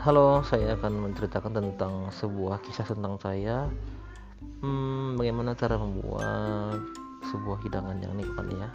Halo, saya akan menceritakan tentang sebuah kisah tentang saya. Hmm, bagaimana cara membuat sebuah hidangan yang nikmat ya?